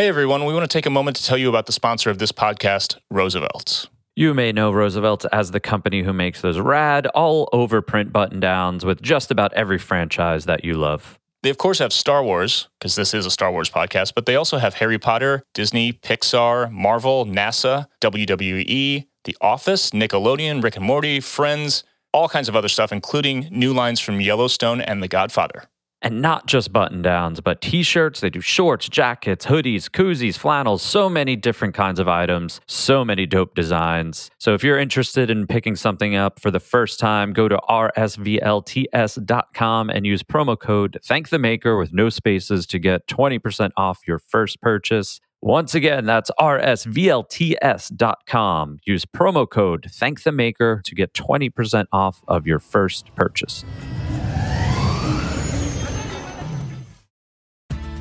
Hey everyone, we want to take a moment to tell you about the sponsor of this podcast, Roosevelt's. You may know Roosevelt's as the company who makes those rad, all over print button downs with just about every franchise that you love. They, of course, have Star Wars, because this is a Star Wars podcast, but they also have Harry Potter, Disney, Pixar, Marvel, NASA, WWE, The Office, Nickelodeon, Rick and Morty, Friends, all kinds of other stuff, including new lines from Yellowstone and The Godfather. And not just button downs, but t shirts. They do shorts, jackets, hoodies, koozies, flannels, so many different kinds of items, so many dope designs. So if you're interested in picking something up for the first time, go to rsvlts.com and use promo code Thank the Maker with no spaces to get 20% off your first purchase. Once again, that's rsvlts.com. Use promo code Thank the Maker to get 20% off of your first purchase.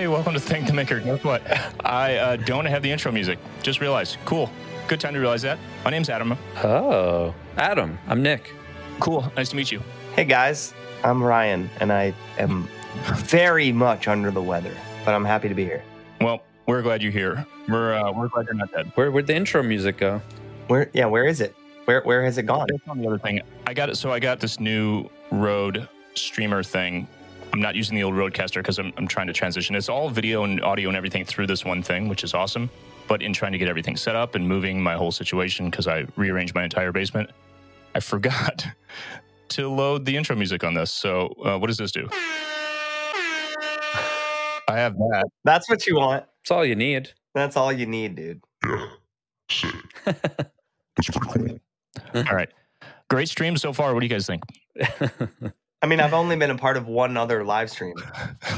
Hey, welcome to Thank the Maker. Guess what? I uh, don't have the intro music. Just realized. Cool. Good time to realize that. My name's Adam. Oh, Adam, I'm Nick. Cool. Nice to meet you. Hey guys, I'm Ryan, and I am very much under the weather, but I'm happy to be here. Well, we're glad you're here. We're uh, we're glad you're not dead. Where, where'd the intro music go? Where? Yeah, where is it? Where Where has it gone? That's on the other thing. I got it. So I got this new Rode streamer thing. I'm not using the old Rodecaster because I'm, I'm trying to transition. It's all video and audio and everything through this one thing, which is awesome. But in trying to get everything set up and moving my whole situation, because I rearranged my entire basement, I forgot to load the intro music on this. So uh, what does this do? I have that. That's what you want. That's all you need. That's all you need, dude. All right. Great stream so far. What do you guys think? I mean, I've only been a part of one other live stream,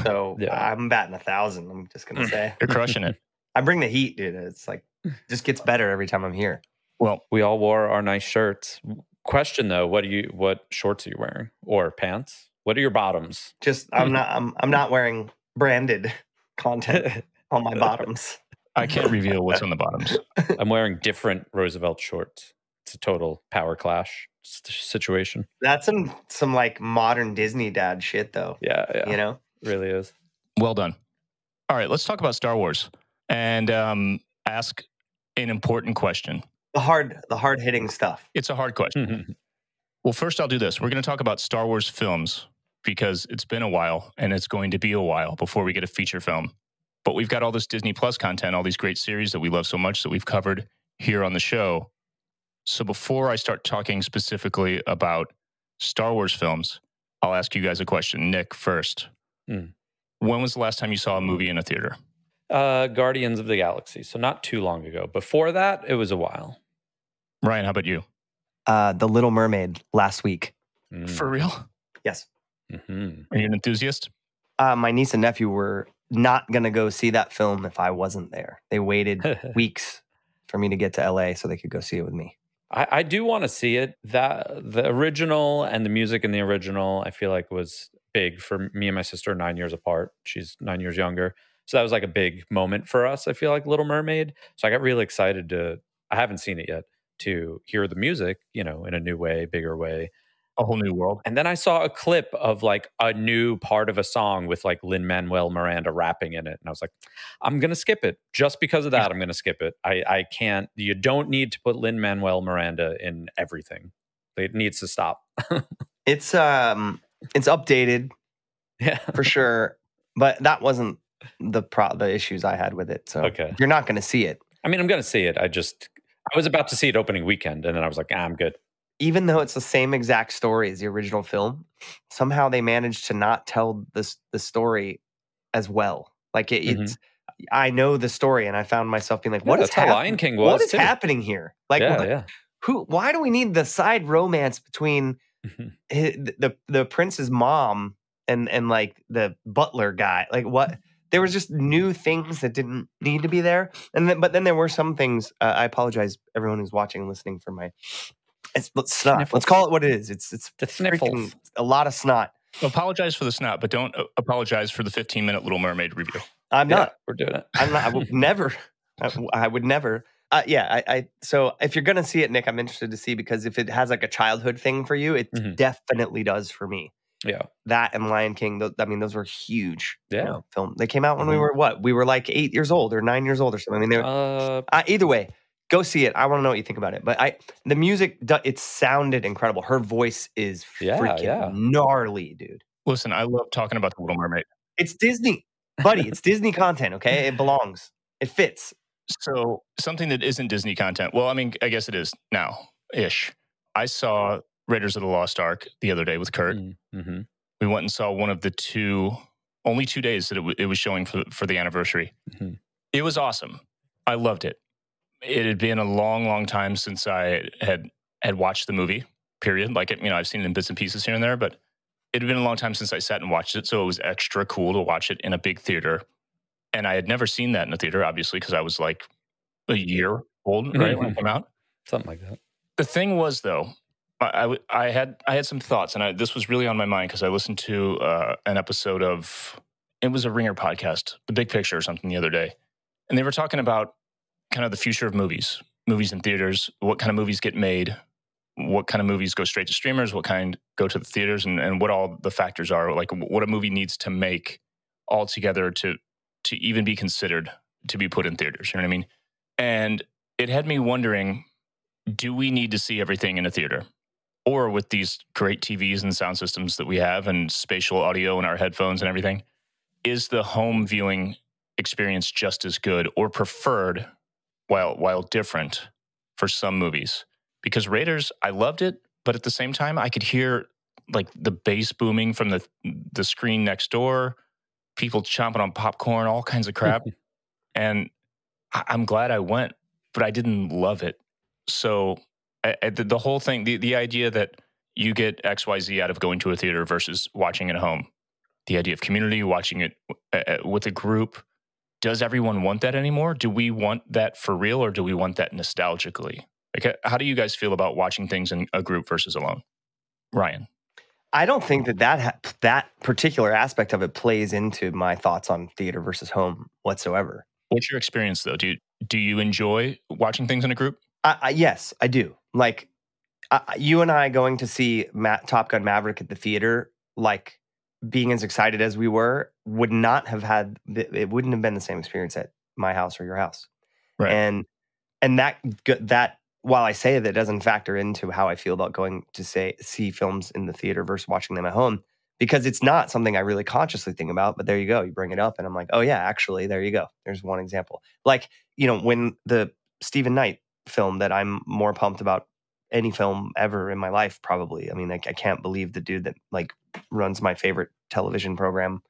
so Yeah. I'm batting a thousand. I'm just gonna mm. say, You're crushing it. I bring the heat, dude. It's like just gets better every time I'm here. Well, we all wore our nice shirts. Question though, what do you what shorts are you wearing? Or pants? What are your bottoms? Just I'm hmm. not I'm I'm not wearing branded content on my bottoms. I can't reveal what's on the bottoms. I'm wearing different Roosevelt shorts. It's a total power clash s- situation. That's some some like modern Disney dad shit, though. Yeah, yeah. You know, really is. Well done. All right, let's talk about Star Wars and um, ask an important question. the hard the hard hitting stuff. It's a hard question. Well, first, I'll do this. We're going to talk about Star Wars films because it's been a while and it's going to be a while before we get a feature film. But we've got all this Disney Plus content, all these great series that we love so much that we've covered here on the show. So before I start talking specifically about Star Wars films, I'll ask you guys a question. Nick, first. Hmm. When was the last time you saw a movie in a theater? uh Guardians of the Galaxy. So not too long ago. Before that, it was a while. Ryan, how about you? Uh, the Little Mermaid last week. Mm. For real? Yes, Mhm. Are you an enthusiast? uh, my niece and nephew were not gonna go see that film if I wasn't there. They waited weeks for me to get to LA so they could go see it with me. I, I do want to see it. That the original and the music in the original, I feel like was big for me and my sister, nine years apart. She's nine years younger. So that was like a big moment for us. I feel like Little Mermaid. So I got really excited to I haven't seen it yet, to hear the music, you know, in a new way, bigger way. A whole new world. And then I saw a clip of like a new part of a song with like Lin Manuel Miranda rapping in it. And I was like, I'm going to skip it. Just because of that, I'm going to skip it. I, I can't, you don't need to put Lin Manuel Miranda in everything. It needs to stop. It's um, it's updated yeah. for sure, but that wasn't the pro the issues I had with it. So Okay. you're not gonna see it, I mean, I'm going to see it. I just, I was about to see it opening weekend and then I was like, ah, I'm good. Even though it's the same exact story as the original film. Somehow they managed to not tell this the story as well. Like it, Mhm. it's. I know the story, and I found myself being like, Yeah, "What is that's hap- Lion King was, is too. happening here? Like, yeah, what- yeah. who? Why do we need the side romance between hi- the the prince's mom and and like the butler guy like what there was just new things that didn't need to be there and then but then there were some things uh, i apologize everyone who's watching and listening for my it's let's snot. let's call it what it is it's it's The freaking sniffles. a lot of snot Apologize for the snot, but don't uh, apologize for the 15 minute Little Mermaid review. i'm Yeah, not we're doing it. i'm not i would never I, I would never uh, yeah I, I so if you're gonna see it nick i'm interested to see because if it has like a childhood thing for you it Mhm. definitely does for me Yeah. that and Lion King. tho- I mean, those were huge. you Yeah. know, film. They came out when we Mhm. were what? We were like eight years old or nine years old or something. I mean, they were, Uh, uh, either way, go see it. I want to know what you think about it. But I, the music, it sounded incredible. Her voice is Yeah, freaking yeah. gnarly, dude. Listen, I love talking about the Little Mermaid. It's Disney, buddy. It's Disney content. Okay, it belongs. It fits. So something that isn't Disney content. Well, I mean, I guess it is now ish. I saw Raiders of the Lost Ark the other day with Kurt. mm-hmm. We went and saw one of the two, only two days that it, w- it was showing for for the anniversary. Mhm. It was awesome. I loved it. It had been a long, long time since I had had watched the movie. Period. Like you know, I've seen it in bits and pieces here and there, but it had been a long time since I sat and watched it. So it was extra cool to watch it in a big theater. And I had never seen that in a theater, obviously, because I was like a year old, right, when it came out. Something like that. The thing was, though, I had I had some thoughts, and I, this was really on my mind because I listened to uh, an episode of it was a Ringer podcast, The Big Picture, or something the other day, and they were talking about kind of the future of movies, movies in theaters, what kind of movies get made, what kind of movies go straight to streamers, what kind go to the theaters, and, and what all the factors are, like what a movie needs to make altogether to to even be considered to be put in theaters. You know what I mean? And it had me wondering do we need to see everything in a theater? Or with these great TVs and sound systems that we have and spatial audio in our headphones and everything, is the home viewing experience just as good or preferred while while different for some movies? Because Raiders, I loved it, but at the same time I could hear like the bass booming from the the screen next door, people chomping on popcorn, all kinds of crap. and I, I'm glad I went, but I didn't love it. So I, I, the, the whole thing, the, the idea that you get X, Y, Z out of going to a theater versus watching at home, the idea of community, watching it uh, uh, with a group. Does everyone want that anymore? Do we want that for real, or do we want that nostalgically? Like, how do you guys feel about watching things in a group versus alone? Ryan, I don't think that that ha- that particular aspect of it plays into my thoughts on theater versus home whatsoever. what's your experience though? Do you, do you enjoy watching things in a group? I, I, yes, I do. Like you and I going to see Ma- Top Gun Maverick at the theater, like being as excited as we were, would not have had. It wouldn't have been the same experience at my house or your house. Right. And and that that while I say that doesn't factor into how I feel about going to say see films in the theater versus watching them at home because it's not something I really consciously think about. But there you go, you bring it up, and I'm like, oh yeah, actually, there you go. There's one example. Like you know when the Steven Knight film that I'm more pumped about any film ever in my life, probably. I mean, I, I can't believe the dude that like runs my favorite television program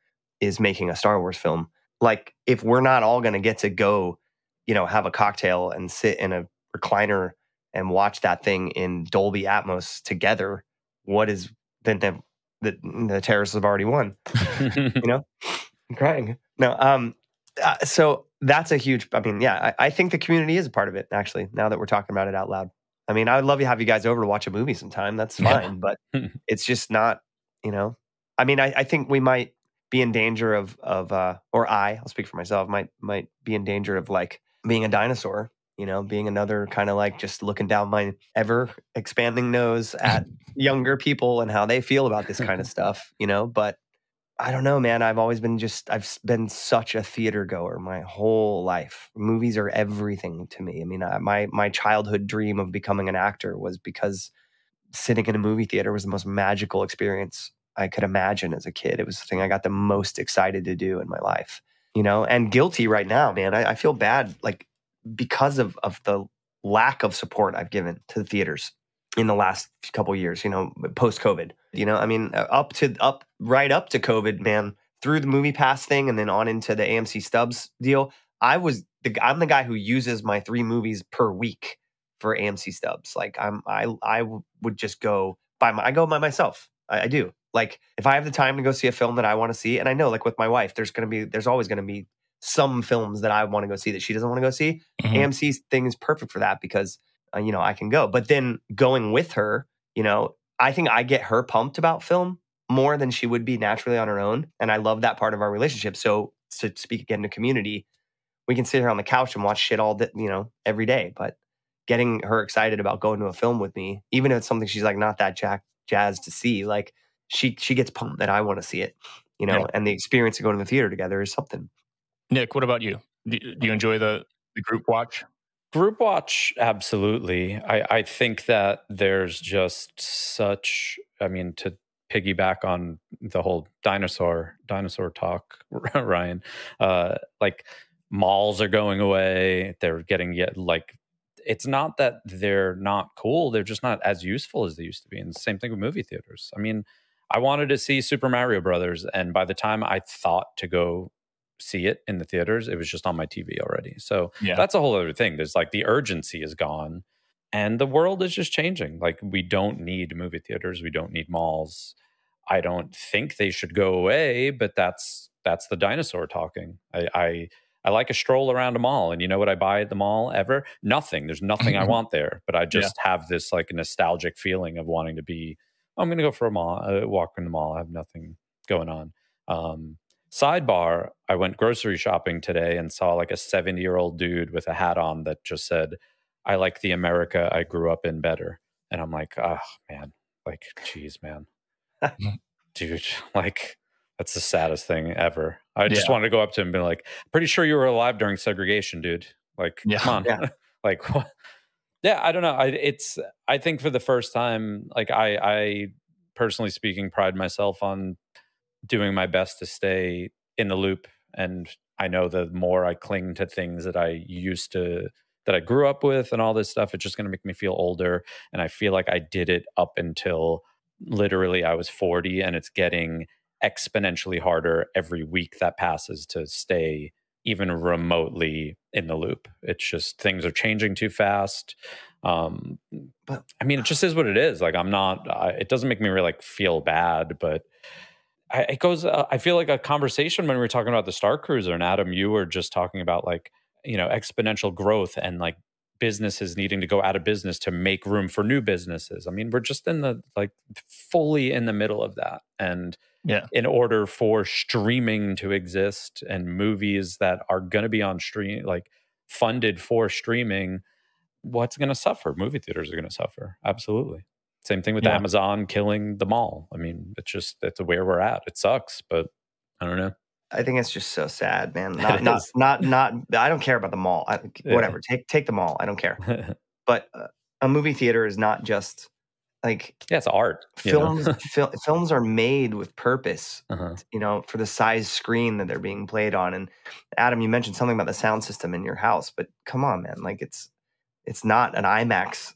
is making a Star Wars film. Like, if we're not all going to get to go, you know, have a cocktail and sit in a recliner and watch that thing in Dolby Atmos together, what is then the, the, the terrorists have already won? you know I'm crying no um uh, so that's a huge i mean yeah I, I think the community is a part of it actually now that we're talking about it out loud i mean i would love to have you guys over to watch a movie sometime that's Yeah. fine but it's just not you know i mean I, I think we might be in danger of of uh or i i'll speak for myself might might be in danger of like being a dinosaur you know being another kind of like just looking down my ever expanding nose at younger people and how they feel about this kind of stuff you know but I don't know, man. I've always been just, I've been such a theater goer my whole life. Movies are everything to me. I mean, I, my my childhood dream of becoming an actor was because sitting in a movie theater was the most magical experience I could imagine as a kid. It was the thing I got the most excited to do in my life, you know, and guilty right now, man. I, I feel bad, like, because of, of the lack of support I've given to the theaters in the last couple years, you know, post COVID. You know, I mean, uh, up to up right up to COVID, man, through the movie pass thing and then on into the AMC Stubs deal. I was the I'm the guy who uses my three movies per week for AMC Stubs. Like I'm I I would just go by my, I go by myself. I, I do. Like if I have the time to go see a film that I want to see, and I know like with my wife, there's gonna be there's always gonna be some films that I want to go see that she doesn't want to go see. Mhm. AMC's thing is perfect for that because uh, you know I can go. But then going with her, you know, I think I get her pumped about film more than she would be naturally on her own, and I love that part of our relationship. So to speak again to community, we can sit here on the couch and watch shit all day, you know, every day. But getting her excited about going to a film with me, even if it's something she's like not that jack jazzed to see, like she she gets pumped that I want to see it, you know, Yeah. and the experience of going to the theater together is something. Nick, what about you? Do, do you enjoy the, the group watch? Group watch, absolutely. I, I think that there's just such, I mean, to piggyback on the whole dinosaur dinosaur talk, Ryan, uh, like malls are going away. They're getting yet like it's not that they're not cool, they're just not as useful as they used to be. And same thing with movie theaters. I mean, I wanted to see Super Mario Brothers, and by the time I thought to go see it in the theaters, it was just on my TV already. So Yeah. that's a whole other thing. There's like the urgency is gone and the world is just changing. Like we don't need movie theaters, we don't need malls. I don't think they should go away, but that's that's the dinosaur talking. I I, I like a stroll around a mall, and you know what I buy at the mall ever? Nothing. There's nothing I want there, but I just have this like nostalgic feeling of wanting to be. I'm going to go for a mall, uh, walk in the mall. I have nothing going on. Um, sidebar: I went grocery shopping today and saw like a 70 year old dude with a hat on that just said, "I like the America I grew up in better." And I'm like, oh man, like, geez, man, dude, like, that's the saddest thing ever. I just Yeah. wanted to go up to him and be like, pretty sure you were alive during segregation, dude. Like, Yeah. come on. Yeah. like, what? Yeah, I don't know. I, it's, I think for the first time, like, I, I personally speaking, pride myself on doing my best to stay in the loop. And I know the more I cling to things that I used to, that I grew up with and all this stuff, it's just going to make me feel older. And I feel like I did it up until literally I was 40 and it's getting exponentially harder every week that passes to stay even remotely in the loop. It's just things are changing too fast. Um, But- I mean, it just is what it is. Like I'm not. I, it doesn't make me really like feel bad, but I, it goes. Uh, I feel like a conversation when we were talking about the Star Cruiser and Adam, you were just talking about like you know exponential growth and like businesses needing to go out of business to make room for new businesses. I mean, we're just in the like fully in the middle of that. And Yeah. in order for streaming to exist and movies that are going to be on stream, like funded for streaming, what's going to suffer? Movie theaters are going to suffer. Absolutely. Same thing with Yeah. Amazon killing the mall. I mean, it's just, that's where we're at. It sucks, but I don't know. I think it's just so sad, man. Not not not not. I don't care about the mall. I, Yeah. Whatever. Take take the mall. I don't care. But uh, a movie theater is not just like yeah, it's art. films. fil- films are made with purpose. Uh-huh. You know, for the size screen that they're being played on. And Adam, you mentioned something about the sound system in your house, but come on, man. Like it's it's not an IMAX,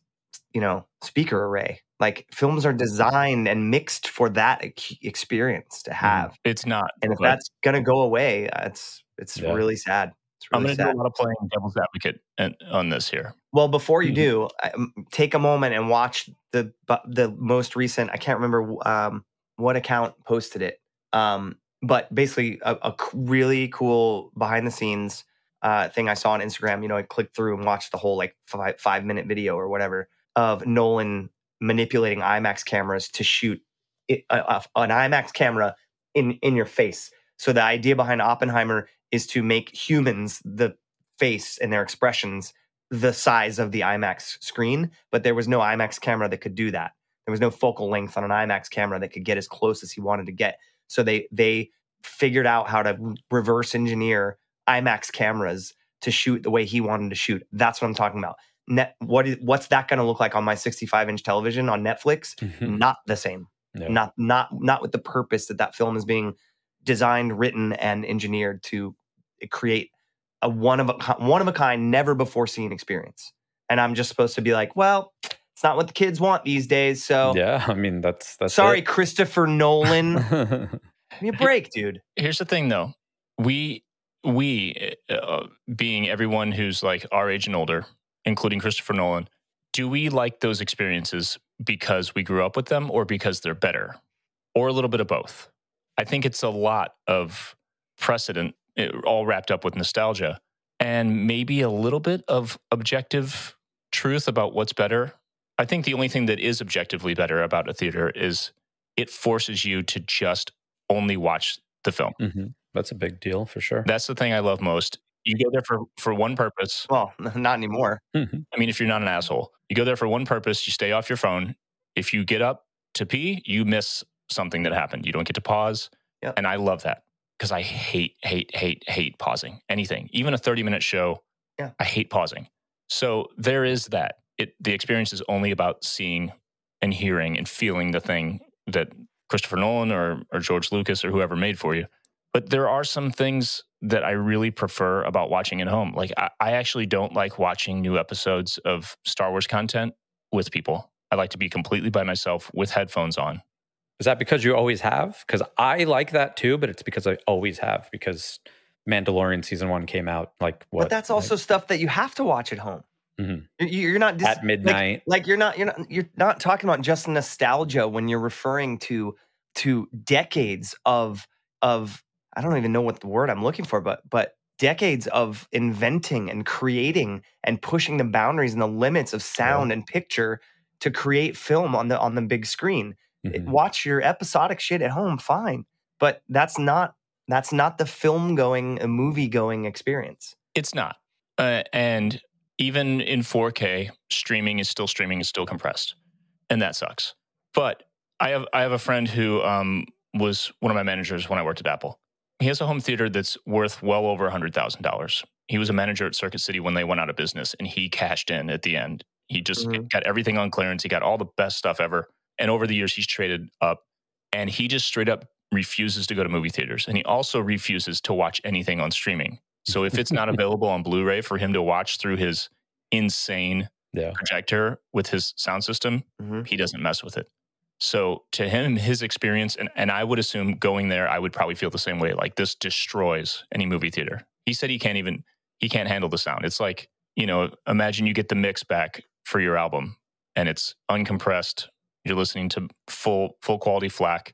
you know, speaker array. Like films are designed and mixed for that ex- experience to have. It's not. And if that's gonna go away, uh, it's it's Yeah. really sad. It's I'm going to do a lot of playing devil's advocate and- on this here. Well, before you Mhm. do, take a moment and watch the the most recent. I can't remember um, what account posted it, um, but basically a really cool behind the scenes uh, thing I saw on Instagram. You know, I clicked through and watched the whole like five, five minute video or whatever of Nolan manipulating IMAX cameras to shoot it, uh, an IMAX camera in in your face. So the idea behind Oppenheimer is to make humans the face and their expressions the size of the IMAX screen, but there was no IMAX camera that could do that. There was no focal length on an IMAX camera that could get as close as he wanted to get. So they they figured out how to reverse engineer IMAX cameras to shoot the way he wanted to shoot. That's what I'm talking about. Net, what is what's that going to look like on my 65 inch television on Netflix? Not the same. No. Not not not with the purpose that that film is being designed, written, and engineered to create a one of a one of a kind, never before seen experience. And I'm just supposed to be like, well, it's not what the kids want these days. So yeah, I mean, that's, that's sorry, it. Christopher Nolan. Give me a break, dude. Here's the thing, though. We, we, uh, being everyone who's like our age and older, including Christopher Nolan, do we like those experiences because we grew up with them or because they're better or a little bit of both? I think it's a lot of precedent, eh, all wrapped up with nostalgia and maybe a little bit of objective truth about what's better. I think the only thing that is objectively better about a theater is it forces you to just only watch the film. hmm That's a big deal for sure. That's the thing I love most. You go there for, for one purpose. Well, not anymore. Mhm. I mean, if you're not an asshole, you go there for one purpose, you stay off your phone. If you get up to pee, you miss something that happened. You don't get to pause. Yep. And I love that because I hate, hate, hate, hate pausing anything, even a 30 minute show. Yeah. I hate pausing. So there is that. It, the experience is only about seeing and hearing and feeling the thing that Christopher Nolan or, or George Lucas or whoever made for you. But there are some things that I really prefer about watching at home. Like I, I actually don't like watching new episodes of Star Wars content with people. I like to be completely by myself with headphones on. Is that because you always have? Because I like that too, but it's because I always have. Because Mandalorian season one came out like what? but that's like, also stuff that you have to watch at home. Mhm. You- You're not dis- at midnight. Like, like you're not you're not you're not talking about just nostalgia when you're referring to to decades of of I don't even know what the word I'm looking for, but but decades of inventing and creating and pushing the boundaries and the limits of sound and picture to create film on the on the big screen. Mhm. Watch your episodic shit at home, fine, but that's not that's not the film going, a movie going experience. It's not. Uh, and even in 4K, streaming is still streaming, is still compressed. And that sucks. But I have I have a friend who um, was one of my managers when I worked at Apple. He has a home theater that's worth well over $100,000. He was a manager at Circuit City when they went out of business and he cashed in at the end. He just Mhm. got everything on clearance. He got all the best stuff ever. And over the years, he's traded up and he just straight up refuses to go to movie theaters. And he also refuses to watch anything on streaming. So if it's not available on Blu ray for him to watch through his insane Yeah. projector with his sound system, Mhm. he doesn't mess with it. So to him, his experience, and, and I would assume going there, I would probably feel the same way. Like this destroys any movie theater. He said he can't even he can't handle the sound. It's like, you know, imagine you get the mix back for your album and it's uncompressed. You're listening to full full quality FLAC.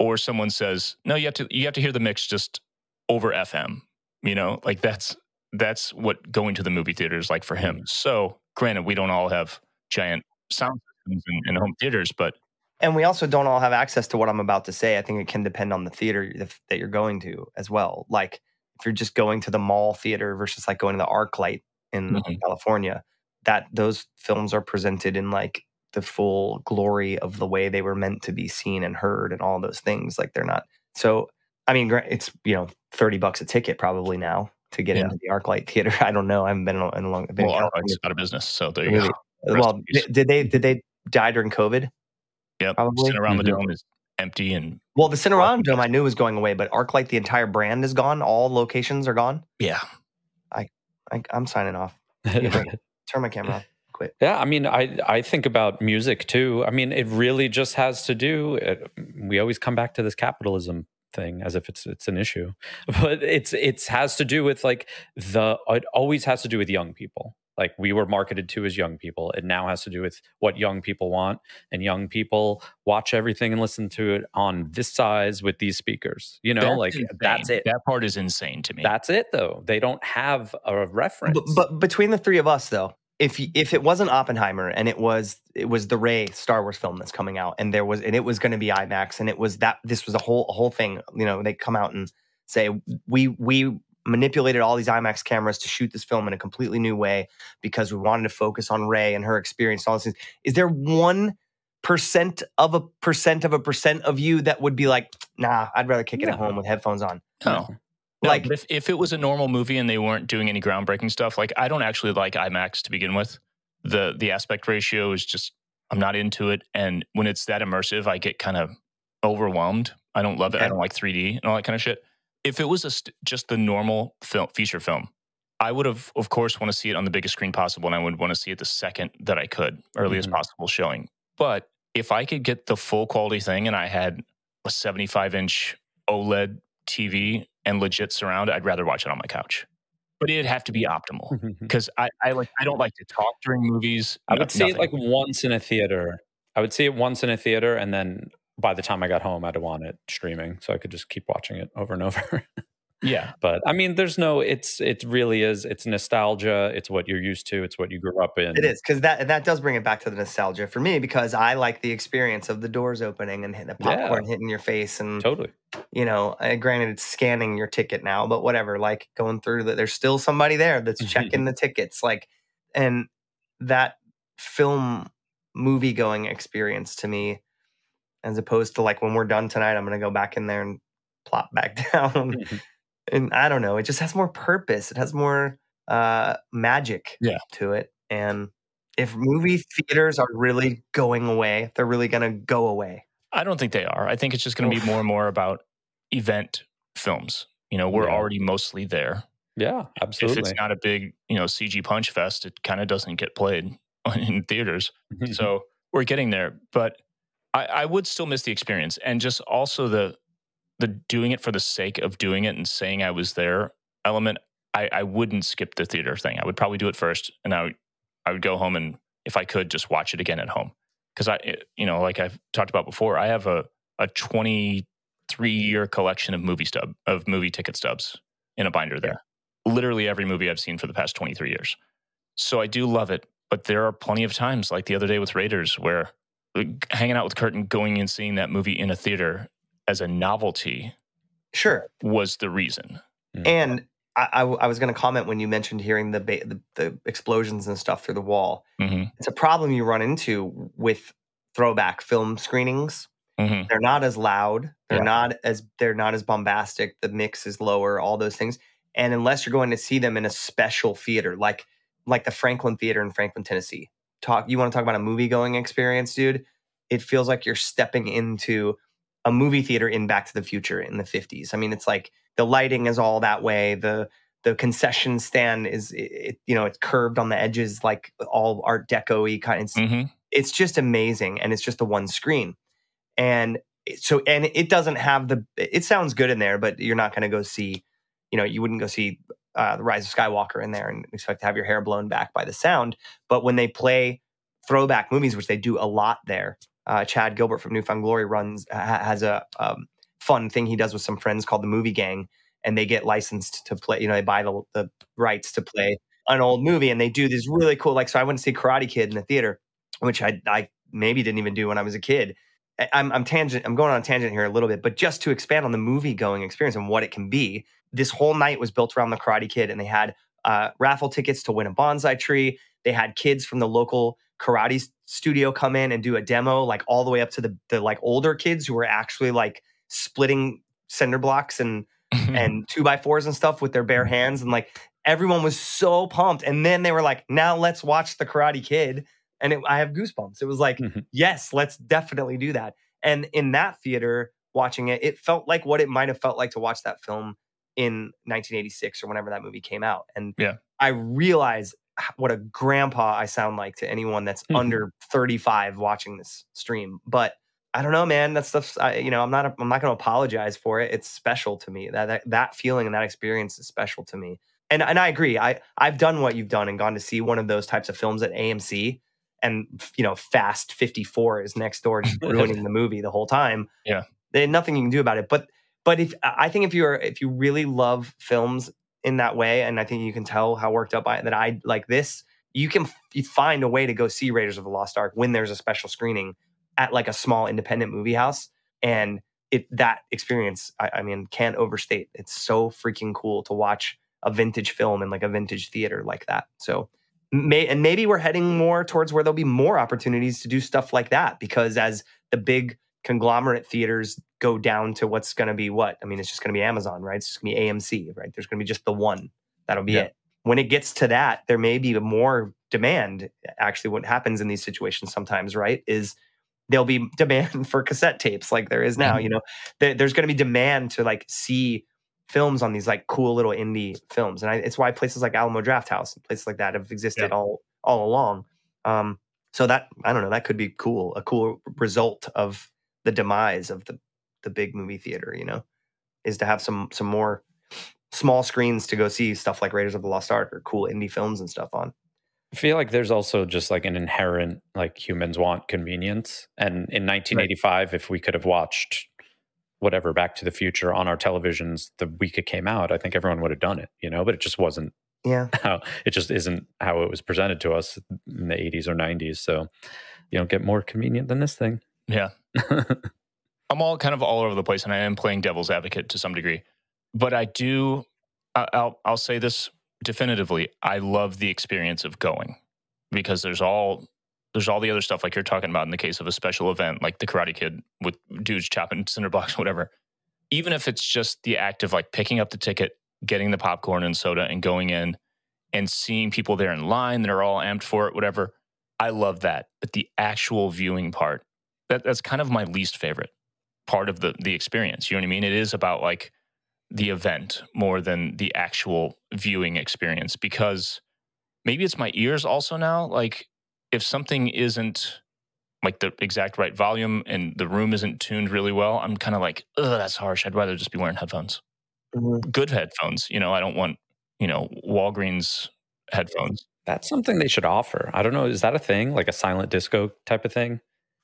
Or someone says, no, you have to you have to hear the mix just over FM. You know, like that's that's what going to the movie theater is like for him. Mm. So granted, we don't all have giant sound systems in, in home theaters, but and we also don't all have access to what I'm about to say. I think it can depend on the theater that you're going to as well. Like if you're just going to the mall theater versus like going to the ArcLight in Mhm. California, that those films are presented in like the full glory of the way they were meant to be seen and heard and all those things. Like they're not. So I mean, it's you know thirty bucks a ticket probably now to get Yeah. into the ArcLight theater. I don't know. I haven't been in a, long. Been well, ArcLight's out of business. So there you Really? go. Well, in peace. di- did they did they die during COVID? Yep. Probably. Cinerama Mhm. Dome is empty and Well, the Cinerama Dome I knew was going away, but ArcLight, the entire brand is gone. All locations are gone. yeah. I, I'm signing off. Turn my camera off. Quit. Yeah, I mean, I I think about music too. I mean, it really just has to do. It, we always come back to this capitalism thing as if it's it's an issue, but it's it's has to do with like the. It always has to do with young people. Like we were marketed to as young people. It now has to do with what young people want, and young people watch everything and listen to it on this size with these speakers. You know, That's like insane. that's it. That part is insane to me. That's it, though. They don't have a reference. But, but between the three of us, though, if if it wasn't Oppenheimer and it was it was the Rey Star Wars film that's coming out, and there was and it was going to be IMAX, and it was that this was a whole a whole thing. You know, they come out and say we we manipulated all these IMAX cameras to shoot this film in a completely new way because we wanted to focus on Rey and her experience. and All these things. Is there one percent of a percent of a percent of you that would be like, nah, I'd rather kick it at home with headphones on? no. No, Like- if, if it was a normal movie and they weren't doing any groundbreaking stuff, like I don't actually like IMAX to begin with. The the aspect ratio is just I'm not into it, and when it's that immersive, I get kind of overwhelmed. I don't love it. I don't like 3D and all that kind of shit. If it was a st- just the normal film feature film, I would have, of course, want to see it on the biggest screen possible, and I would want to see it the second that I could, earliest Mhm. possible showing. But if I could get the full quality thing, and I had a 75 inch OLED TV and legit surround, I'd rather watch it on my couch. but it'd have to be optimal because I, I like I don't like to talk during movies. I no- would see it like once in a theater. I would see it once in a theater, and then by the time I got home, I'd want it streaming, so I could just keep watching it over and over. yeah, but I mean, there's no. It's it really is. It's nostalgia. It's what you're used to. It's what you grew up in. It is because that that does bring it back to the nostalgia for me because I like the experience of the doors opening and hitting the Yeah. popcorn hitting your face and totally. you know, uh, granted it's scanning your ticket now, but whatever. Like going through that, there's still somebody there that's checking the tickets. Like, and that film movie going experience to me, as opposed to like when we're done tonight, I'm gonna go back in there and plop back down. and I don't know, it just has more purpose. It has more uh magic Yeah. to it. And if movie theaters are really going away, they're really gonna go away. I don't think they are. I think it's just going to be more and more about event films. You know, we're Yeah. already mostly there. Yeah, absolutely. If it's not a big, you know, CG punch fest, it kind of doesn't get played in theaters. Mm-hmm. So we're getting there, but I, I would still miss the experience and just also the the doing it for the sake of doing it and saying I was there element. I, I wouldn't skip the theater thing. I would probably do it first, and I would I would go home and if I could just watch it again at home because I it- you know like I've talked about before, I have a a twenty three year collection of movie stub of movie ticket stubs in a binder there. Literally every movie I've seen for the past twenty three years. So I do love it, but there are plenty of times, like the other day with Raiders, where hanging out with Kurt and going and seeing that movie in a theater as a novelty Sure. was the reason. And I, I was going to comment when you mentioned hearing the, ba- the the explosions and stuff through the wall. hmm It's a problem you run into with throwback film screenings. hmm They're not as loud. They're Yeah. not as they're not as bombastic. The mix is lower. All those things. And unless you're going to see them in a special theater, like like the Franklin Theater in Franklin, Tennessee, talk. You want to talk about a movie going experience, dude? It feels like you're stepping into a movie theater in Back to the Future in the 50s. I mean, it's like the lighting is all that way. The the concession stand is it, it- you know it's curved on the edges like all art deco-y kind it's, hmm it's just amazing and it's just the one screen and so and it doesn't have the it sounds good in there but you're not going to go see you know you wouldn't go see uh, the rise of skywalker in there and expect to have your hair blown back by the sound but when they play throwback movies which they do a lot there uh, chad gilbert from newfound glory runs ha- has a um, fun thing he does with some friends called the movie gang and they get licensed to play you know they buy the, the rights to play an old movie and they do these really cool like so i went to see karate kid in the theater which I, I maybe didn't even do when I was a kid. I'm, I'm tangent. I'm going on a tangent here a little bit, but just to expand on the movie going experience and what it can be. This whole night was built around the Karate Kid, and they had uh, raffle tickets to win a bonsai tree. They had kids from the local karate studio come in and do a demo, like all the way up to the the like older kids who were actually like splitting cinder blocks and Mm-hmm. and two by fours and stuff with their bare hands and like everyone was so pumped and then they were like now let's watch the karate kid and it, i have goosebumps it was like Mhm. yes let's definitely do that and in that theater watching it it felt like what it might have felt like to watch that film in 1986 or whenever that movie came out and Yeah. i realize what a grandpa i sound like to anyone that's Mhm. under 35 watching this stream but I don't know, man. That stuff's, I, you know, I'm not, I'm not going to apologize for it. It's special to me. That, that that feeling and that experience is special to me. And and I agree. I I've done what you've done and gone to see one of those types of films at AMC, and you know, Fast 54 is next door, just ruining the movie the whole time. Yeah. there's nothing you can do about it. But but if I think if you're if you really love films in that way, and I think you can tell how worked up I that I like this, you can find a way to go see Raiders of the Lost Ark when there's a special screening at like a small independent movie house. And it that experience I, I mean can't overstate. It's so freaking cool to watch a vintage film in like a vintage theater like that. So may and maybe we're heading more towards where there'll be more opportunities to do stuff like that because as the big conglomerate theaters go down to what's going to be what? I mean it's just going to be amazon right? It's just going to be amc right? There's going to be just the one. That'll be Yeah. it. When it gets to that there may be more demand actually what happens in these situations sometimes right is there'll be demand for cassette tapes like there is now Mhm. you know? There- there's going to be demand to like see films on these like cool little indie films and I, it's why places like alamo drafthouse and places like that have existed Yeah. all all along. Um so that i don't know that could be cool a cool result of the demise of the the big movie theater you know is to have some some more small screens to go see stuff like Raiders of the Lost Ark or cool indie films and stuff on. I feel like there's also just like an inherent like humans want convenience. And in 1985, right. if we could have watched whatever Back to the Future on our televisions the week it came out, I think everyone would have done it, you know, but it just wasn't yeah. How it just isn't how it was presented to us in the 80s or 90s. So you don't get more convenient than this thing. Yeah. I'm all kind of all over the place and I am playing devil's advocate to some degree. But I do I'll I'll say this definitively. I love the experience of going because there's all there's all the other stuff like you're talking about in the case of a special event like the Karate Kid with dudes chopping cinder blocks, whatever. Even if it's just the act of like picking up the ticket, getting the popcorn and soda, and going in and seeing people there in line that are all amped for it, whatever. I love that. But the actual viewing part, that, that's kind of my least favorite part of the the experience. You know what I mean? It is about like the event more than the actual viewing experience because maybe it's my ears also now. Like if something isn't like the exact right volume and the room isn't tuned really well, I'm kind of like, ugh, that's harsh. I'd rather just be wearing headphones. Mm-hmm. Good headphones. You know, I don't want, you know, Walgreens headphones. That's something they should offer. I don't know. Is that a thing? Like a silent disco type of thing?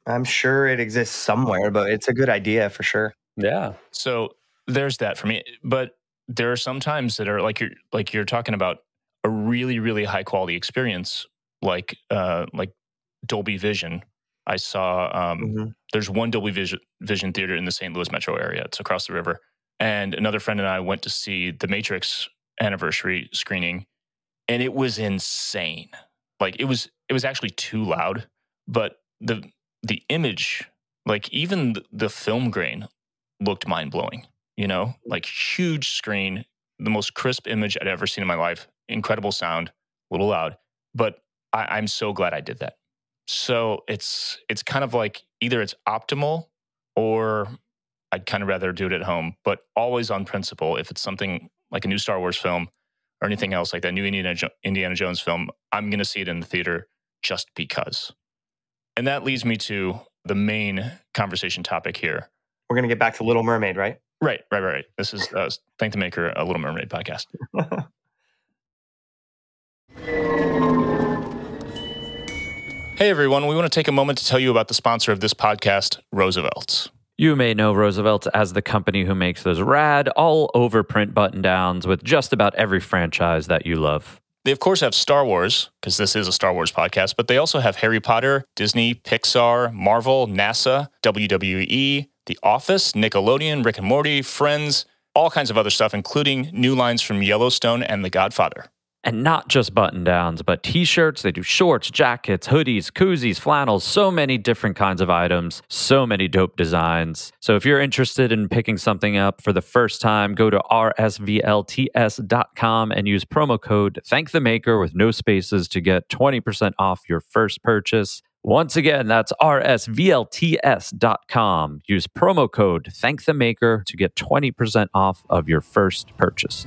I'm sure it exists somewhere, but it's a good idea for sure. Yeah. So there's that for me. But there are some times that are like you're like you're talking about a really, really high quality experience like uh, like Dolby Vision. I saw um, mm-hmm. there's one Dolby Vision, Vision theater in the St. Louis metro area. It's across the river. And another friend and I went to see the Matrix anniversary screening, and it was insane. Like it was it was actually too loud, but the the image, like even the, film grain, looked mind blowing. You know, like huge screen, the most crisp image I'd ever seen in my life. Incredible sound, a little loud, but I, I'm so glad I did that. So it's it's kind of like either it's optimal or I'd kind of rather do it at home, but always on principle. If it's something like a new Star Wars film or anything else like that, new Indiana, Indiana Jones film, I'm going to see it in the theater just because. And that leads me to the main conversation topic here. We're going to get back to Little Mermaid, right? Right, right, right. This is uh, Thank the Maker, a Little Mermaid podcast. Hey everyone, we want to take a moment to tell you about the sponsor of this podcast, Roosevelt's. You may know Roosevelt as the company who makes those rad, all over print button downs with just about every franchise that you love. They, of course, have Star Wars, because this is a Star Wars podcast, but they also have Harry Potter, Disney, Pixar, Marvel, NASA, WWE, The Office, Nickelodeon, Rick and Morty, Friends, all kinds of other stuff, including new lines from Yellowstone and The Godfather. And not just button downs, but t shirts. They do shorts, jackets, hoodies, koozies, flannels, so many different kinds of items, so many dope designs. So if you're interested in picking something up for the first time, go to rsvlts.com and use promo code Thank the Maker with no spaces to get 20% off your first purchase. Once again, that's rsvlts.com. Use promo code Thank the Maker to get 20% off of your first purchase.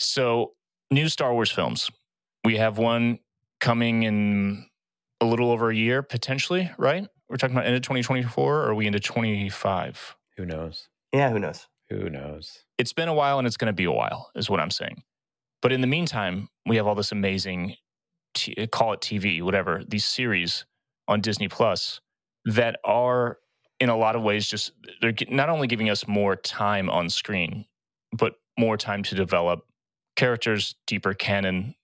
So, new Star Wars films. We have one coming in a little over a year, potentially, right? We're talking about end of 2024 or are we into 25? Who knows? Yeah, who knows? Who knows? It's been a while and it's going to be a while, is what I'm saying. But in the meantime, we have all this amazing, t- call it TV, whatever, these series on Disney Plus that are in a lot of ways just they're not only giving us more time on screen but more time to develop characters deeper canon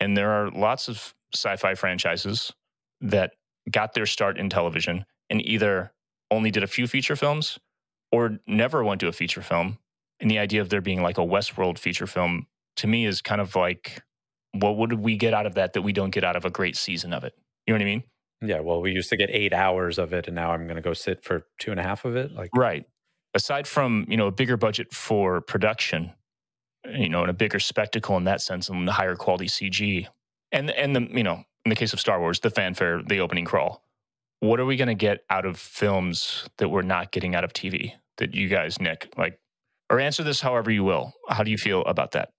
and there are lots of sci-fi franchises that got their start in television and either only did a few feature films or never went to a feature film and the idea of there being like a westworld feature film to me is kind of like what would we get out of that that we don't get out of a great season of it you know what i mean yeah, well, we used to get eight hours of it, and now I'm going to go sit for two and a half of it. Like, right. aside from you know a bigger budget for production, you know, in a bigger spectacle in that sense, and the higher quality CG, and and the you know in the case of Star Wars, the fanfare, the opening crawl. What are we going to get out of films that we're not getting out of TV? That you guys, Nick, like, or answer this however you will. How do you feel about that?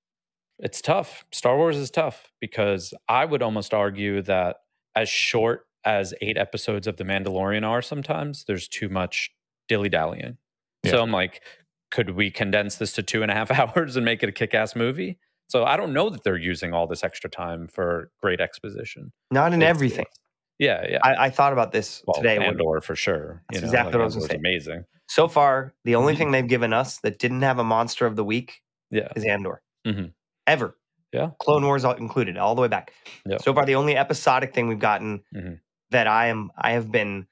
It's tough. Star Wars is tough because I would almost argue that as short as eight episodes of The Mandalorian are sometimes, there's too much dilly dallying. Yeah. So I'm like, could we condense this to two and a half hours and make it a kick ass movie? So I don't know that they're using all this extra time for great exposition. Not in It's- everything. Yeah, yeah. I, I thought about this well, today. Andor for sure. That's you know, exactly what I was gonna say. Amazing. So far, the only Mhm. thing they've given us that didn't have a monster of the week Yeah. is Andor. Mhm. Ever. Yeah. Clone Wars all- included, all the way back. Yeah. So far, the only episodic thing we've gotten Mhm. that I am, I have been,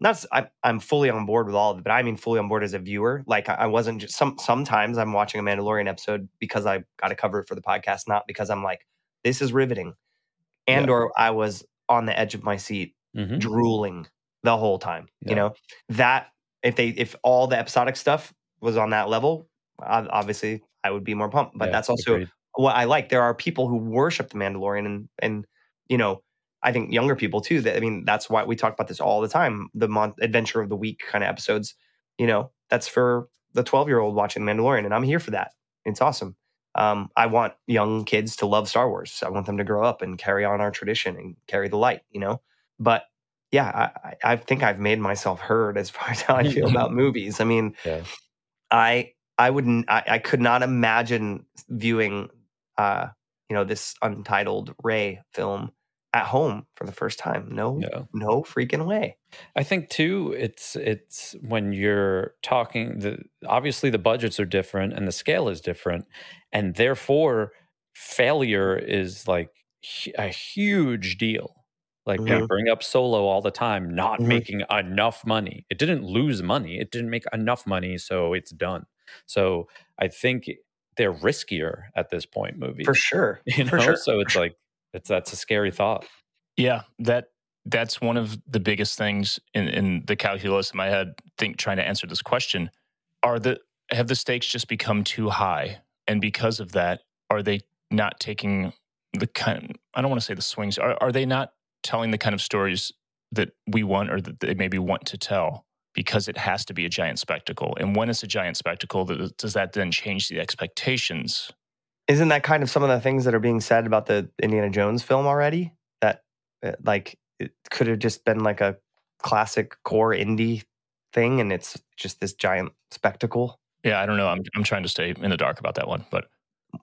not, I, I'm fully on board with all of it, but I mean fully on board as a viewer. Like I, I wasn't just some. Sometimes I'm watching a Mandalorian episode because I got to cover it for the podcast, not because I'm like, this is riveting. Yeah. Andor, I was on the edge of my seat Mhm. drooling the whole time. Yeah. You know that if they if all the episodic stuff was on that level, ob- obviously I would be more pumped. But Yeah, that's also agreed. what I like. There are people who worship the Mandalorian, and and you know I think younger people too. That I mean that's why we talk about this all the time. The month adventure of the week kind of episodes. You know that's for the twelve year old watching Mandalorian, and I'm here for that. It's awesome. Um, I want young kids to love Star Wars. I want them to grow up and carry on our tradition and carry the light. You know, but yeah, I, I I think I've made myself heard as far as how I feel about movies. I mean, Yeah. I I wouldn't I, I could not imagine viewing uh you know this untitled Rey film at home for the first time. No, Yeah. no freaking way. I think too, it's it's when you're talking. The obviously the budgets are different and the scale is different, and therefore failure is like a huge deal. Like we Mhm. bring up Solo all the time, not Mhm. making enough money. It didn't lose money. It didn't make enough money, so it's done. So I think they're riskier at this point. Movies For sure. you know. Sure. So it's like it's that's a scary thought. Yeah, that that's one of the biggest things in, in the calculus in my head. Think trying to answer this question: Are the have the stakes just become too high, and because of that, are they not taking the kind? I don't want to say the swings. Are are they not telling the kind of stories that we want or that they maybe want to tell? Because it has to be a giant spectacle, and when it's a giant spectacle, does that then change the expectations? Isn't that kind of some of the things that are being said about the Indiana Jones film already? That uh, like it could have just been like a classic core indie thing, and it's just this giant spectacle. Yeah, I don't know. I'm I'm trying to stay in the dark about that one, but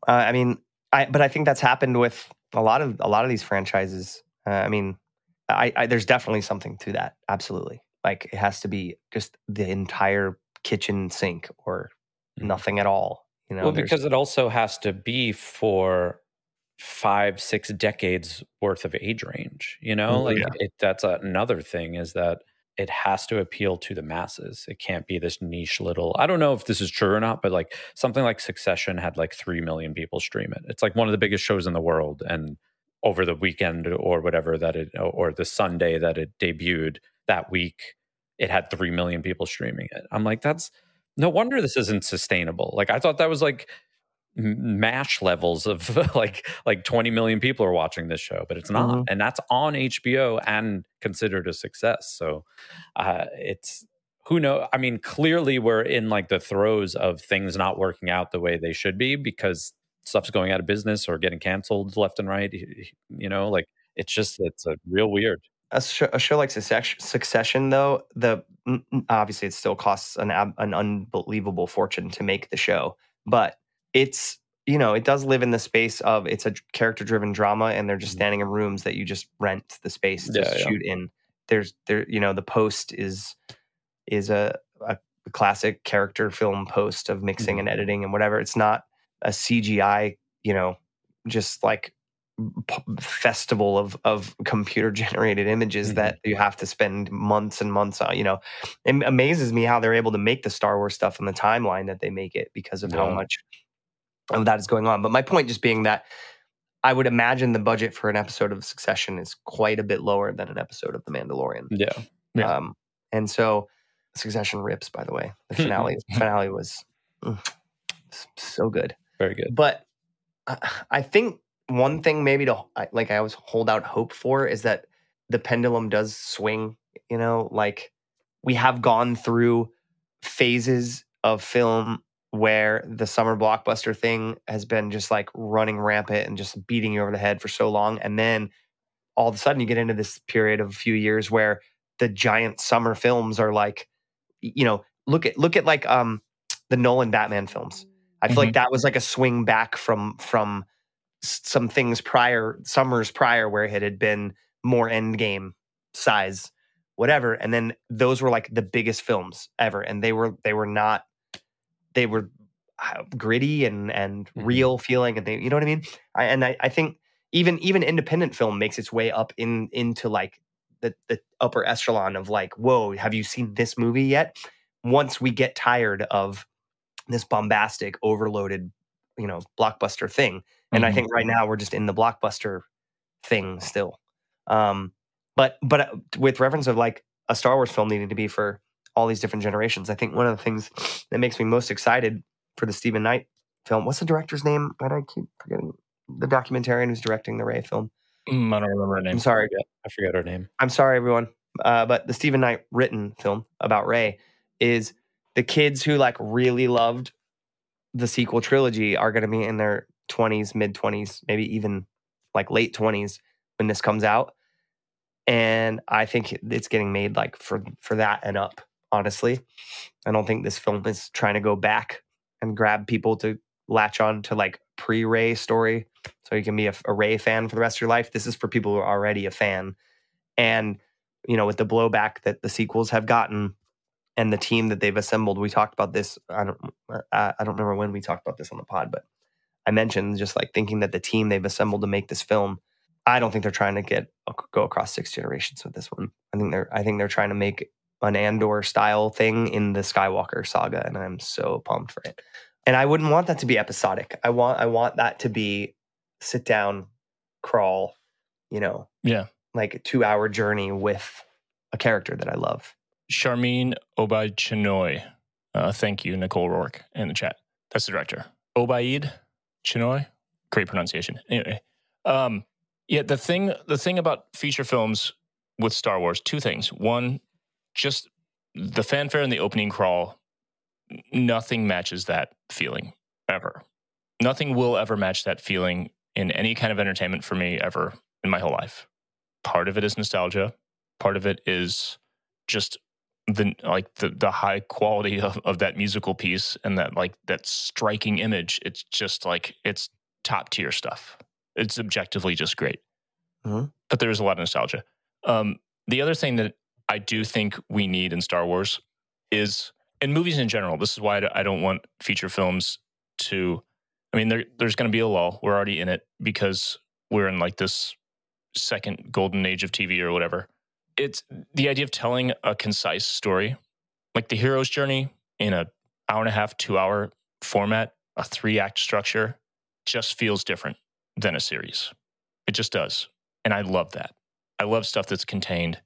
Uh, I mean, I but I think that's happened with a lot of a lot of these franchises. Uh, I mean, I, I there's definitely something to that. Absolutely, like it has to be just the entire kitchen sink or Mhm. nothing at all. You know, well, because it also has to be for five, six decades worth of age range. You know, Mhm. like Yeah. it, that's another thing is that it has to appeal to the masses. It can't be this niche little. I don't know if this is true or not, but like something like Succession had like three million people stream it. It's like one of the biggest shows in the world, and over the weekend or whatever that it or the Sunday that it debuted that week, it had three million people streaming it. I'm like, that's no wonder this isn't sustainable. Like I thought that was like MASH levels of like like 20 million people are watching this show, but it's not, Mhm. and that's on HBO and considered a success. So uh, it's who know. I mean, clearly we're in like the throes of things not working out the way they should be because stuff's going out of business or getting canceled left and right. You know, like it's just it's a real weird. a show, a show like Succession, Succession, though, the obviously it still costs an ab- an unbelievable fortune to make the show, but it's you know it does live in the space of it's a character driven drama, and they're just Mhm. standing in rooms that you just rent the space to Yeah, yeah. shoot in. There's there you know the post is is a a classic character film post of mixing and editing and whatever. It's not a CGI, you know, just like festival of of computer generated images Mhm. that you have to spend months and months on. You know, it amazes me how they're able to make the Star Wars stuff on the timeline that they make it because of how much of that is going on. But my point just being that I would imagine the budget for an episode of Succession is quite a bit lower than an episode of The Mandalorian. Yeah. Yeah. Um, and so Succession rips, by the way. The finale finale was mm, so good. Very good. But I, I think one thing maybe to like I always hold out hope for is that the pendulum does swing. You know, like we have gone through phases of film where the summer blockbuster thing has been just like running rampant and just beating you over the head for so long, and then all of a sudden you get into this period of a few years where the giant summer films are like, you know, look at look at like um the Nolan Batman films. I feel like that was like a swing back from from some things prior summers prior where it had been more end game size whatever and then those were like the biggest films ever and they were they were not they were uh, gritty and and Mhm. real feeling and they you know what i mean I, and I, I think even even independent film makes its way up in into like the the upper echelon of like whoa have you seen this movie yet once we get tired of this bombastic overloaded you know blockbuster thing and i Mhm. think right now we're just in the blockbuster thing still um but but uh, with reference of like a star wars film needing to be for all these different generations i think one of the things that makes me most excited for the Steven Knight film what's the director's name why do i keep forgetting the documentarian who's directing the Rey film Mm, I don't remember her name. i'm sorry I forget her name. I'm sorry, everyone. Uh, but the Steven Knight written film about Rey is the kids who like really loved the sequel trilogy are going to be in their 20s, mid 20s, maybe even like late 20s when this comes out. And I think it's getting made like for for that and up. Honestly, I don't think this film is trying to go back and grab people to latch on to like pre Rey story, so you can be a, a Rey fan for the rest of your life. This is for people who are already a fan and you know with the blowback that the sequels have gotten and the team that they've assembled we talked about this i don't i I don't remember when we talked about this on the pod but i mentioned just like thinking that the team they've assembled to make this film i don't think they're trying to get go across six generations with this one i think they're i think they're trying to make an andor style thing in the skywalker saga and i'm so pumped for it and i wouldn't want that to be episodic i want i want that to be sit down crawl you know Yeah. like a two hour journey with a character that I love. Charmin Obaid Chinoy. Uh, thank you, Nicole Rourke, in the chat. That's the director. Obaid Chinoy. Great pronunciation. Anyway, um, yeah, the thing, the thing about feature films with Star Wars, two things. One, just the fanfare and the opening crawl. Nothing matches that feeling ever. Nothing will ever match that feeling in any kind of entertainment for me ever in my whole life. Part of it is nostalgia. Part of it is just the like the the high quality of, of that musical piece and that like that striking image it's just like it's top tier stuff. It's objectively just great. Mhm. but there's a lot of nostalgia. Um the other thing that i do think we need in star wars is in movies in general this is why i don't want feature films to i mean there, there's going to be a lull. We're already in it because we're in like this second golden age of tv or whatever it's the idea of telling a concise story like the hero's journey in a hour and a half two hour format a three act structure just feels different than a series. It just does. And i love that. I love stuff that's contained.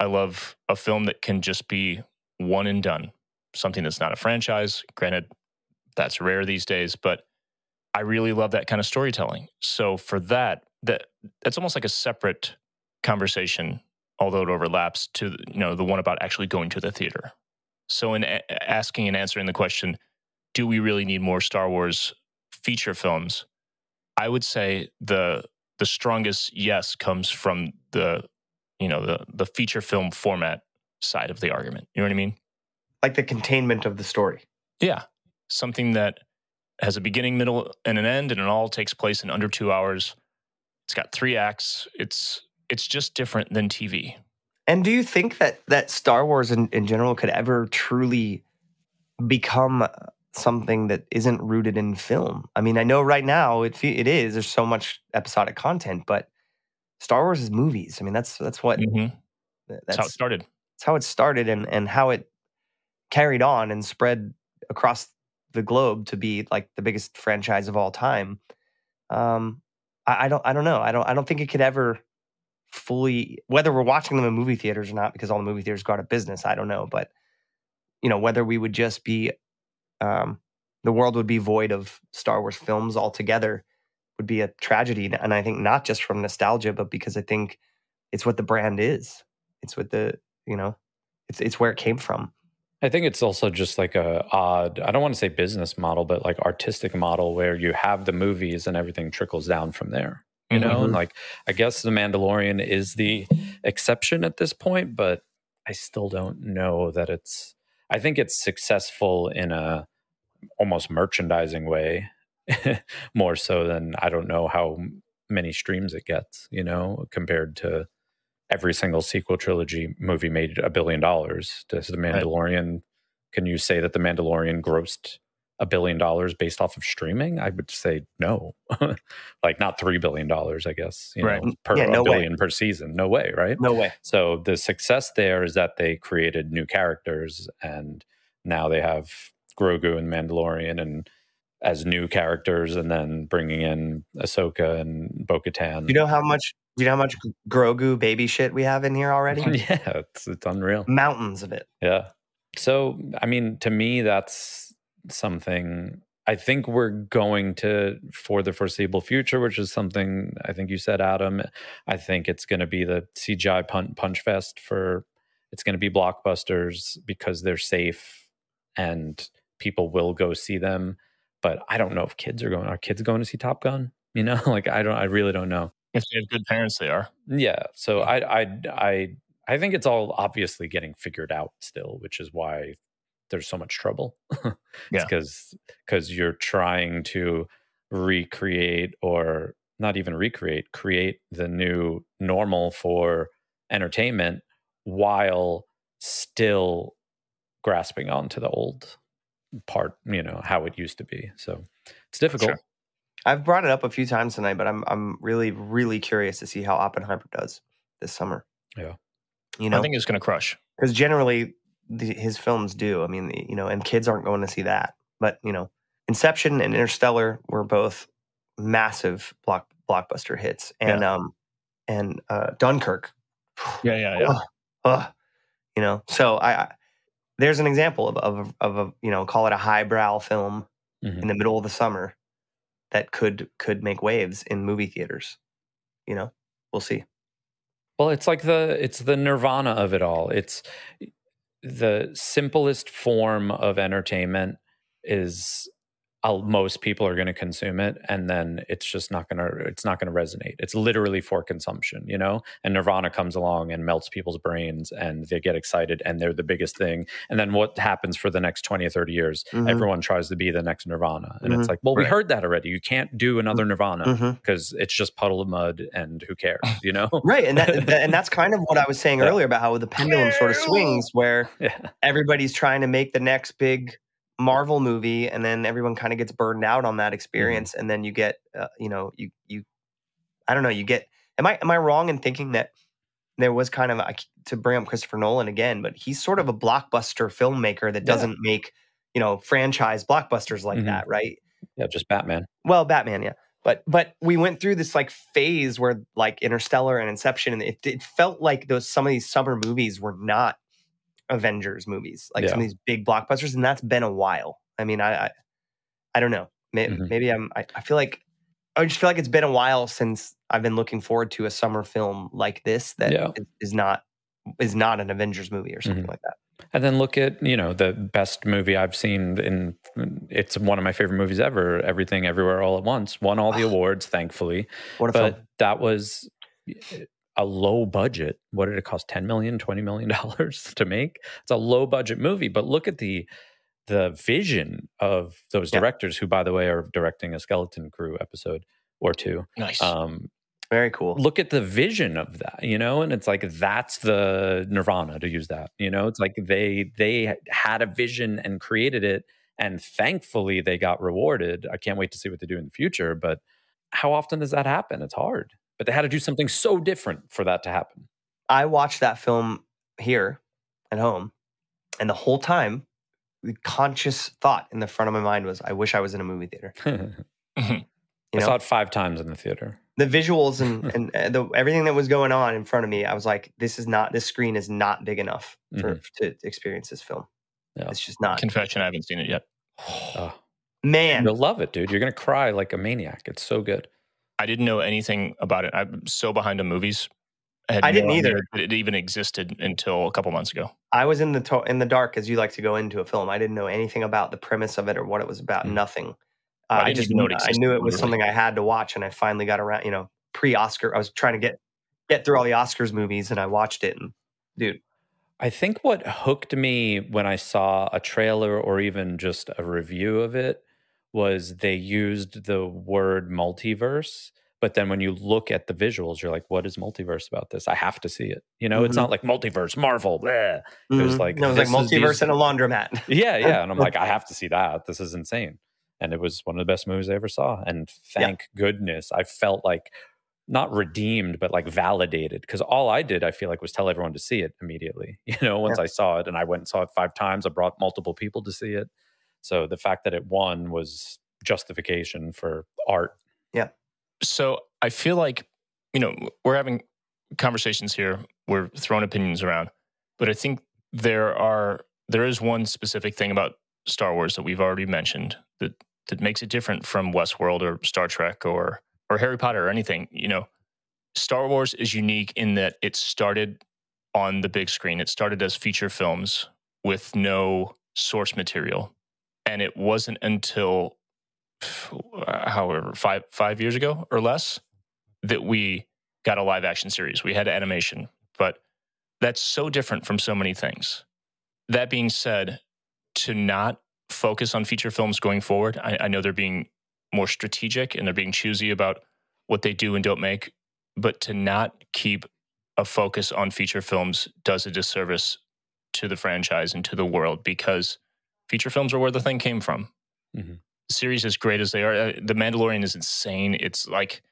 I love a film that can just be one and done something that's not a franchise. Granted that's rare these days but i really love that kind of storytelling. So for that that that's almost like a separate conversation although it overlaps to you know the one about actually going to the theater. So in a- asking and answering the question, do we really need more Star Wars feature films? I would say the the strongest yes comes from the you know the the feature film format side of the argument. You know what I mean? Like the containment of the story. Yeah. Something that has a beginning, middle, and an end, and it all takes place in under two hours. It's got three acts. It's it's just different than TV. And do you think that that Star Wars in, in general could ever truly become something that isn't rooted in film? I mean, I know right now it it is. There's so much episodic content, but Star Wars is movies. I mean, that's that's what Mhm. that's, That's how it started. that's how it started and and how it carried on and spread across the globe to be like the biggest franchise of all time. Um, I, I don't I don't know. I don't I don't think it could ever fully whether we're watching them in movie theaters or not because all the movie theaters go out of business. I don't know, but you know, whether we would just be, um, the world would be void of Star Wars films altogether would be a tragedy. And I think not just from nostalgia, but because I think it's what the brand is. It's what the, you know, it's, it's where it came from. I think it's also just like a odd, I don't want to say business model, but like artistic model where you have the movies and everything trickles down from there. You know, Mhm. and like I guess The Mandalorian is the exception at this point, but I still don't know that it's I think it's successful in a almost merchandising way more so than I don't know how many streams it gets, you know, compared to every single sequel trilogy movie made a billion dollars. Does The Mandalorian can you say that The Mandalorian grossed a billion dollars based off of streaming? I would say no. like not three billion dollars, I guess. You Right. know, per Yeah, no way. billion per season. No way, right? No way. So the success there is that they created new characters and now they have Grogu and Mandalorian and as new characters and then bringing in Ahsoka and Bo-Katan. You know how much, you know how much Grogu baby shit we have in here already? yeah, it's, it's unreal. Mountains of it. Yeah. So, I mean, to me, that's something I think we're going to for the foreseeable future, which is something I think you said, Adam. I think it's going to be the CGI punch, punch fest for it's going to be blockbusters because they're safe and people will go see them. But I don't know if kids are going. Are kids going to see Top Gun? You know, like I don't. I really don't know. If they have good parents, they are. Yeah. So I I I I think it's all obviously getting figured out still, which is why there's so much trouble. Yeah. Because because you're trying to recreate or not even recreate, create the new normal for entertainment while still grasping onto the old part, you know, how it used to be. So it's difficult. Sure. I've brought it up a few times tonight, but I'm I'm really really curious to see how Oppenheimer does this summer. Yeah. you know, I think it's going to crush. because generally the, his films do. I mean, you know, and kids aren't going to see that. But you know, Inception and Interstellar were both massive block blockbuster hits, and um, and uh, Dunkirk. Yeah, yeah, yeah. Ugh, ugh, you know, so I, I there's an example of of of a you know call it a highbrow film Mhm. in the middle of the summer that could could make waves in movie theaters. You know, we'll see. Well, it's like the it's the nirvana of it all. It's the simplest form of entertainment is uh, most people are going to consume it and then it's just not going to it's not going to resonate. It's literally for consumption, you know? And Nirvana comes along and melts people's brains and they get excited and they're the biggest thing. And then what happens for the next 20 or 30 years? Mhm. Everyone tries to be the next Nirvana. And it's Mhm. like, well, we heard that already. You can't do another Nirvana Mhm. because it's just Puddle of Mudd and who cares, you know? Right, and that, that- and that's kind of what I was saying Yeah. earlier about how the pendulum sort of swings, where yeah. everybody's trying to make the next big Marvel movie, and then everyone kind of gets burned out on that experience, and then you get, uh, you know, you you, I don't know, you get. Am I am I wrong in thinking that there was kind of a, to bring up Christopher Nolan again, but he's sort of a blockbuster filmmaker that doesn't make you know franchise blockbusters like Mhm. that, right? Yeah, just Batman. Well, Batman, yeah. But but we went through this like phase where like Interstellar and Inception, and it, it felt like those some of these summer movies were not Avengers movies, like some of these big blockbusters, and that's been a while. I mean, I I, I don't know. Maybe, Mhm. maybe I'm. I, I feel like I just feel like it's been a while since I've been looking forward to a summer film like this that Yeah. is, is not is not an Avengers movie or something Mhm. like that. And then look at, you know, the best movie I've seen in it's one of my favorite movies ever, Everything Everywhere All at Once. Won all the awards, thankfully. What a But film! that was a low budget. What did it cost? 10 million, 20 million dollars to make? It's a low budget movie, but look at the the vision of those Yeah. directors who by the way are directing a skeleton crew episode or two. Nice. Um Very cool. look at the vision of that you know and it's like that's the nirvana to use that you know it's like they they had a vision and created it and thankfully they got rewarded i can't wait to see what they do in the future but how often does that happen it's hard but they had to do something so different for that to happen I watched that film here at home, and the whole time, the conscious thought in the front of my mind was, "I wish I was in a movie theater." i You saw it five times in the theater the visuals and and uh, the, everything that was going on in front of me, I was like, "This is not. This screen is not big enough for Mhm. to experience this film." Yeah. It's just not. Confession, I haven't seen it yet. Oh, Man, you'll love it, dude. You're gonna cry like a maniac. It's so good. I didn't know anything about it. I'm so behind on movies. had I didn't no either. that It even existed until a couple months ago. I was in the to- in the dark as you like to go into a film. I didn't know anything about the premise of it or what it was about. Mm. Nothing. Uh, I I just even know knew, it I knew it was literally. something I had to watch, and I finally got around. You know, pre Oscar, I was trying to get get through all the Oscars movies, and I watched it. And dude, I think what hooked me when I saw a trailer or even just a review of it was they used the word multiverse. But then when you look at the visuals, you're like, what is multiverse about this? I have to see it. You know, it's Mhm. not like multiverse, Marvel. bleh. It was Mhm. like, no, it was like multiverse these- and a laundromat. Yeah, yeah. And I'm like, I have to see that. This is insane. And it was one of the best movies I ever saw. And thank goodness I felt like not redeemed, but like validated. Because all I did, I feel like, was tell everyone to see it immediately. You know, once I saw it and I went and saw it five times, I brought multiple people to see it. So the fact that it won was justification for art. Yeah. So I feel like, you know, we're having conversations here, we're throwing opinions around, but I think there are there is one specific thing about Star Wars that we've already mentioned that that makes it different from Westworld or Star Trek or or Harry Potter or anything. You know, Star Wars is unique in that it started on the big screen. It started as feature films with no source material. And it wasn't until uh, however five five years ago or less that we got a live action series. We had animation, but that's so different from so many things. That being said, to not focus on feature films going forward, I, I know they're being more strategic and they're being choosy about what they do and don't make, but to not keep a focus on feature films does a disservice to the franchise and to the world because feature films are where the thing came from. Mhm. Series as great as they are, uh, The Mandalorian is insane. It's like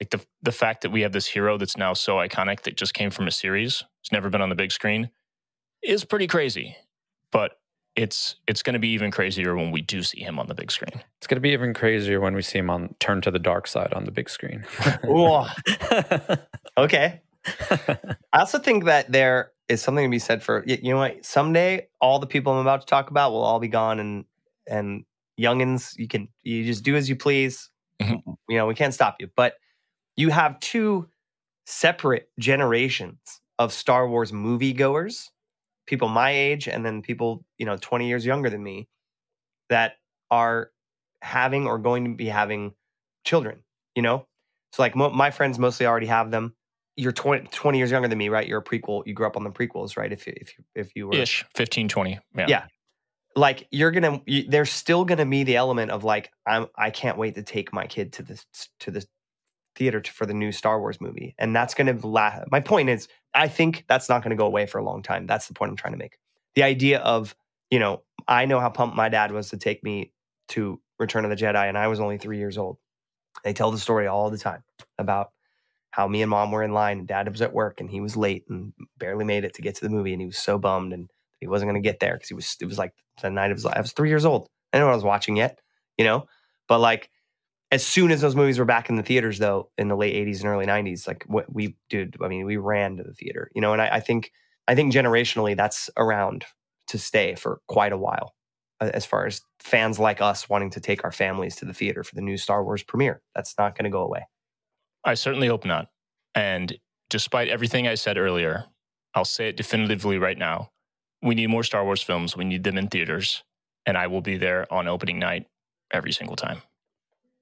like the the fact that we have this hero that's now so iconic that just came from a series, it's never been on the big screen, is pretty crazy. But it's it's going to be even crazier when we do see him on the big screen. It's going to be even crazier when we see him on Turn to the Dark Side on the big screen. Ooh, okay. I also think that there is something to be said for you know what? Someday, all the people I'm about to talk about will all be gone, and and youngins, you can you just do as you please. Mhm. You know, we can't stop you, but you have two separate generations of Star Wars moviegoers, people my age, and then people you know 20 years younger than me, that are having or going to be having children. You know, so like mo- my friends mostly already have them. You're 20, 20 years younger than me, right? You're a prequel. You grew up on the prequels, right? If you, if you, if you were Ish, 15, 20. Yeah. Yeah. like you're gonna, you, there's still gonna be the element of like I'm I can't wait to take my kid to this to the theater to, for the new Star Wars movie, and that's gonna la- My point is, I think that's not gonna go away for a long time. That's the point I'm trying to make. The idea of you know, I know how pumped my dad was to take me to Return of the Jedi, and I was only three years old. They tell the story all the time about how me and mom were in line and dad was at work and he was late and barely made it to get to the movie and he was so bummed and he wasn't going to get there because he was it was like the night of his life. I was three years old. I didn't know what I was watching yet, you know. But like as soon as those movies were back in the theaters, though, in the late '80s and early '90s, like what we did, I mean, we ran to the theater, you know. And I, I think I think generationally that's around to stay for quite a while, as far as fans like us wanting to take our families to the theater for the new Star Wars premiere. That's not going to go away. I certainly hope not. And despite everything I said earlier, I'll say it definitively right now. We need more Star Wars films. We need them in theaters. And I will be there on opening night every single time.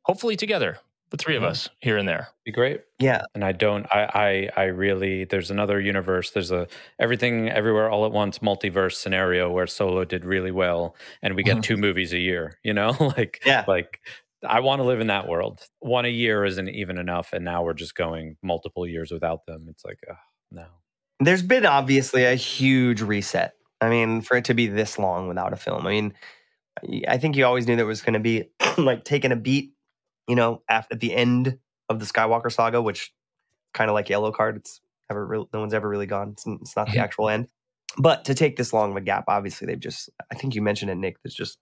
Hopefully together, the three of Yeah. us here and there. be great. Yeah, and I don't I, I I really there's another universe there's a everything everywhere all at once multiverse scenario where solo did really well and we get Mhm. two movies a year you know like Yeah. like I want to live in that world one a year isn't even enough and now we're just going multiple years without them it's like oh, no there's been obviously a huge reset. I mean, for it to be this long without a film, I mean, I think you always knew there was going to be like taking a beat, you know, after at the end of the Skywalker saga, which kind of like Yellow Card, it's ever real, no one's ever really gone. It's, it's not the actual end, but to take this long of a gap, obviously they've just, I think you mentioned it, Nick. There's just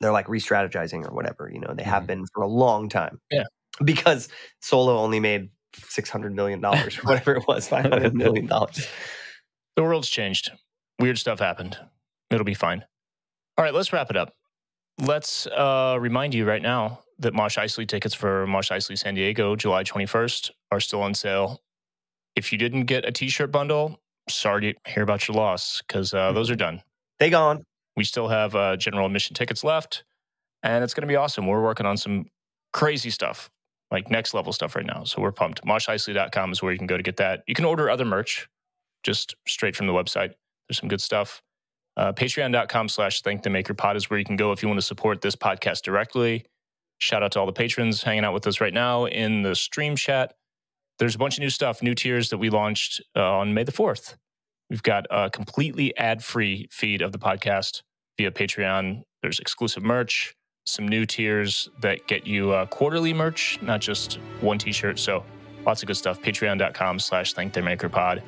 they're like re-strategizing or whatever. You know, they have Mhm. been for a long time. Yeah. because Solo only made six hundred million dollars, or whatever it was, five hundred million dollars. The world's changed. Weird stuff happened. It'll be fine. All right, let's wrap it up. Let's uh, remind you right now that Mosh Isley tickets for Mosh Isley San Diego, July 21st, are still on sale. If you didn't get a t shirt bundle, sorry to hear about your loss because uh, those are done. They gone. We still have uh, general admission tickets left, and it's going to be awesome. We're working on some crazy stuff, like next level stuff right now. So we're pumped. MoshIsley.com is where you can go to get that. You can order other merch just straight from the website. There's some good stuff. Uh, Patreon.com slash Thank Maker is where you can go if you want to support this podcast directly. Shout out to all the patrons hanging out with us right now in the stream chat. There's a bunch of new stuff, new tiers that we launched uh, on May the 4th. We've got a completely ad free feed of the podcast via Patreon. There's exclusive merch, some new tiers that get you uh, quarterly merch, not just one t shirt. So lots of good stuff. Patreon.com slash Thank the Maker Pod.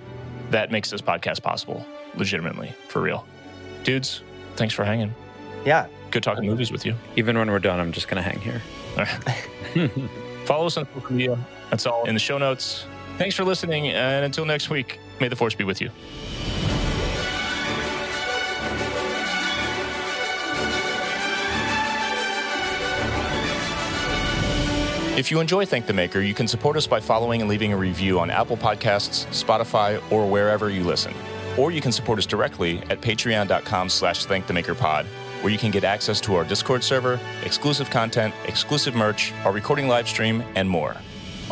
That makes this podcast possible, legitimately, for real. Dudes, thanks for hanging. Yeah. Good talking movies with you. Even when we're done, I'm just going to hang here. Follow us on social media. That's all in the show notes. Thanks for listening. And until next week, may the force be with you. If you enjoy Thank the Maker, you can support us by following and leaving a review on Apple Podcasts, Spotify, or wherever you listen. Or you can support us directly at patreon.com slash thankthemakerpod, where you can get access to our Discord server, exclusive content, exclusive merch, our recording live stream, and more.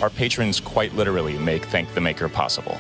Our patrons quite literally make Thank the Maker possible.